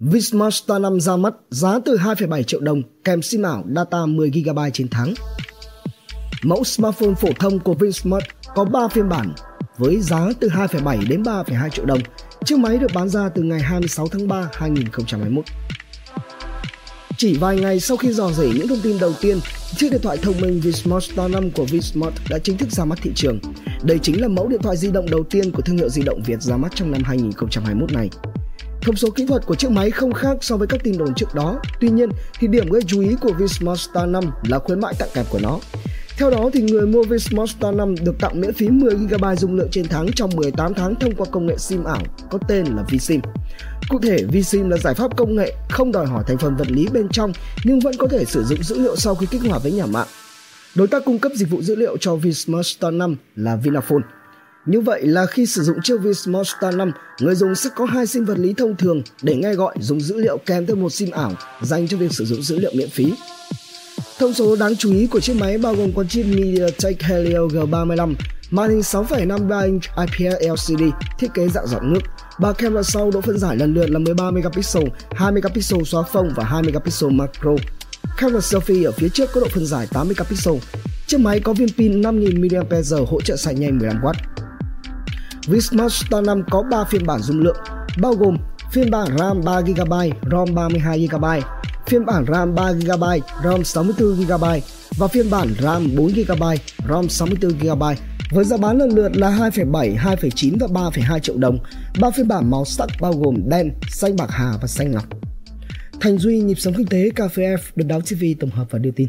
Vsmart Star 5 ra mắt giá từ 2,7 triệu đồng kèm sim ảo data 10GB trên tháng. Mẫu smartphone phổ thông của Vinsmart có 3 phiên bản với giá từ 2,7 đến 3,2 triệu đồng. Chiếc máy được bán ra từ ngày 26 tháng 3 2021. Chỉ vài ngày sau khi dò dỉ những thông tin đầu tiên, chiếc điện thoại thông minh Vsmart Star 5 của Vsmart đã chính thức ra mắt thị trường. Đây chính là mẫu điện thoại di động đầu tiên của thương hiệu di động Việt ra mắt trong năm 2021 này. Thông số kỹ thuật của chiếc máy không khác so với các tin đồn trước đó. Tuy nhiên, thì điểm gây chú ý của Vsmart Star 5 là khuyến mại tặng kèm của nó. Theo đó, thì người mua Vsmart Star 5 được tặng miễn phí 10GB dung lượng trên tháng trong 18 tháng thông qua công nghệ SIM ảo có tên là vSIM. Cụ thể, vSIM là giải pháp công nghệ không đòi hỏi thành phần vật lý bên trong nhưng vẫn có thể sử dụng dữ liệu sau khi kích hoạt với nhà mạng. Đối tác cung cấp dịch vụ dữ liệu cho Vsmart Star 5 là Vinaphone. Như vậy là khi sử dụng chiếc Vsmart Star 5, người dùng sẽ có hai sim vật lý thông thường để nghe gọi dùng dữ liệu kèm theo một sim ảo dành cho việc sử dụng dữ liệu miễn phí. Thông số đáng chú ý của chiếc máy bao gồm con chip MediaTek Helio G35, màn hình 6,53 inch IPS LCD thiết kế dạng giọt nước, ba camera sau độ phân giải lần lượt là 13 megapixel, 2 megapixel xóa phông và 2 megapixel macro. Camera selfie ở phía trước có độ phân giải 8 megapixel. Chiếc máy có viên pin 5000 mAh hỗ trợ sạc nhanh 15W. Vsmart Star 5 có 3 phiên bản dung lượng, bao gồm phiên bản RAM 3GB, ROM 32GB, phiên bản RAM 3GB, ROM 64GB và phiên bản RAM 4GB, ROM 64GB với giá bán lần lượt là 2,7, 2,9 và 3,2 triệu đồng. Ba phiên bản màu sắc bao gồm đen, xanh bạc hà và xanh ngọc. Thành Duy, nhịp sống kinh tế, Cà phê F, được đáo TV tổng hợp và đưa tin.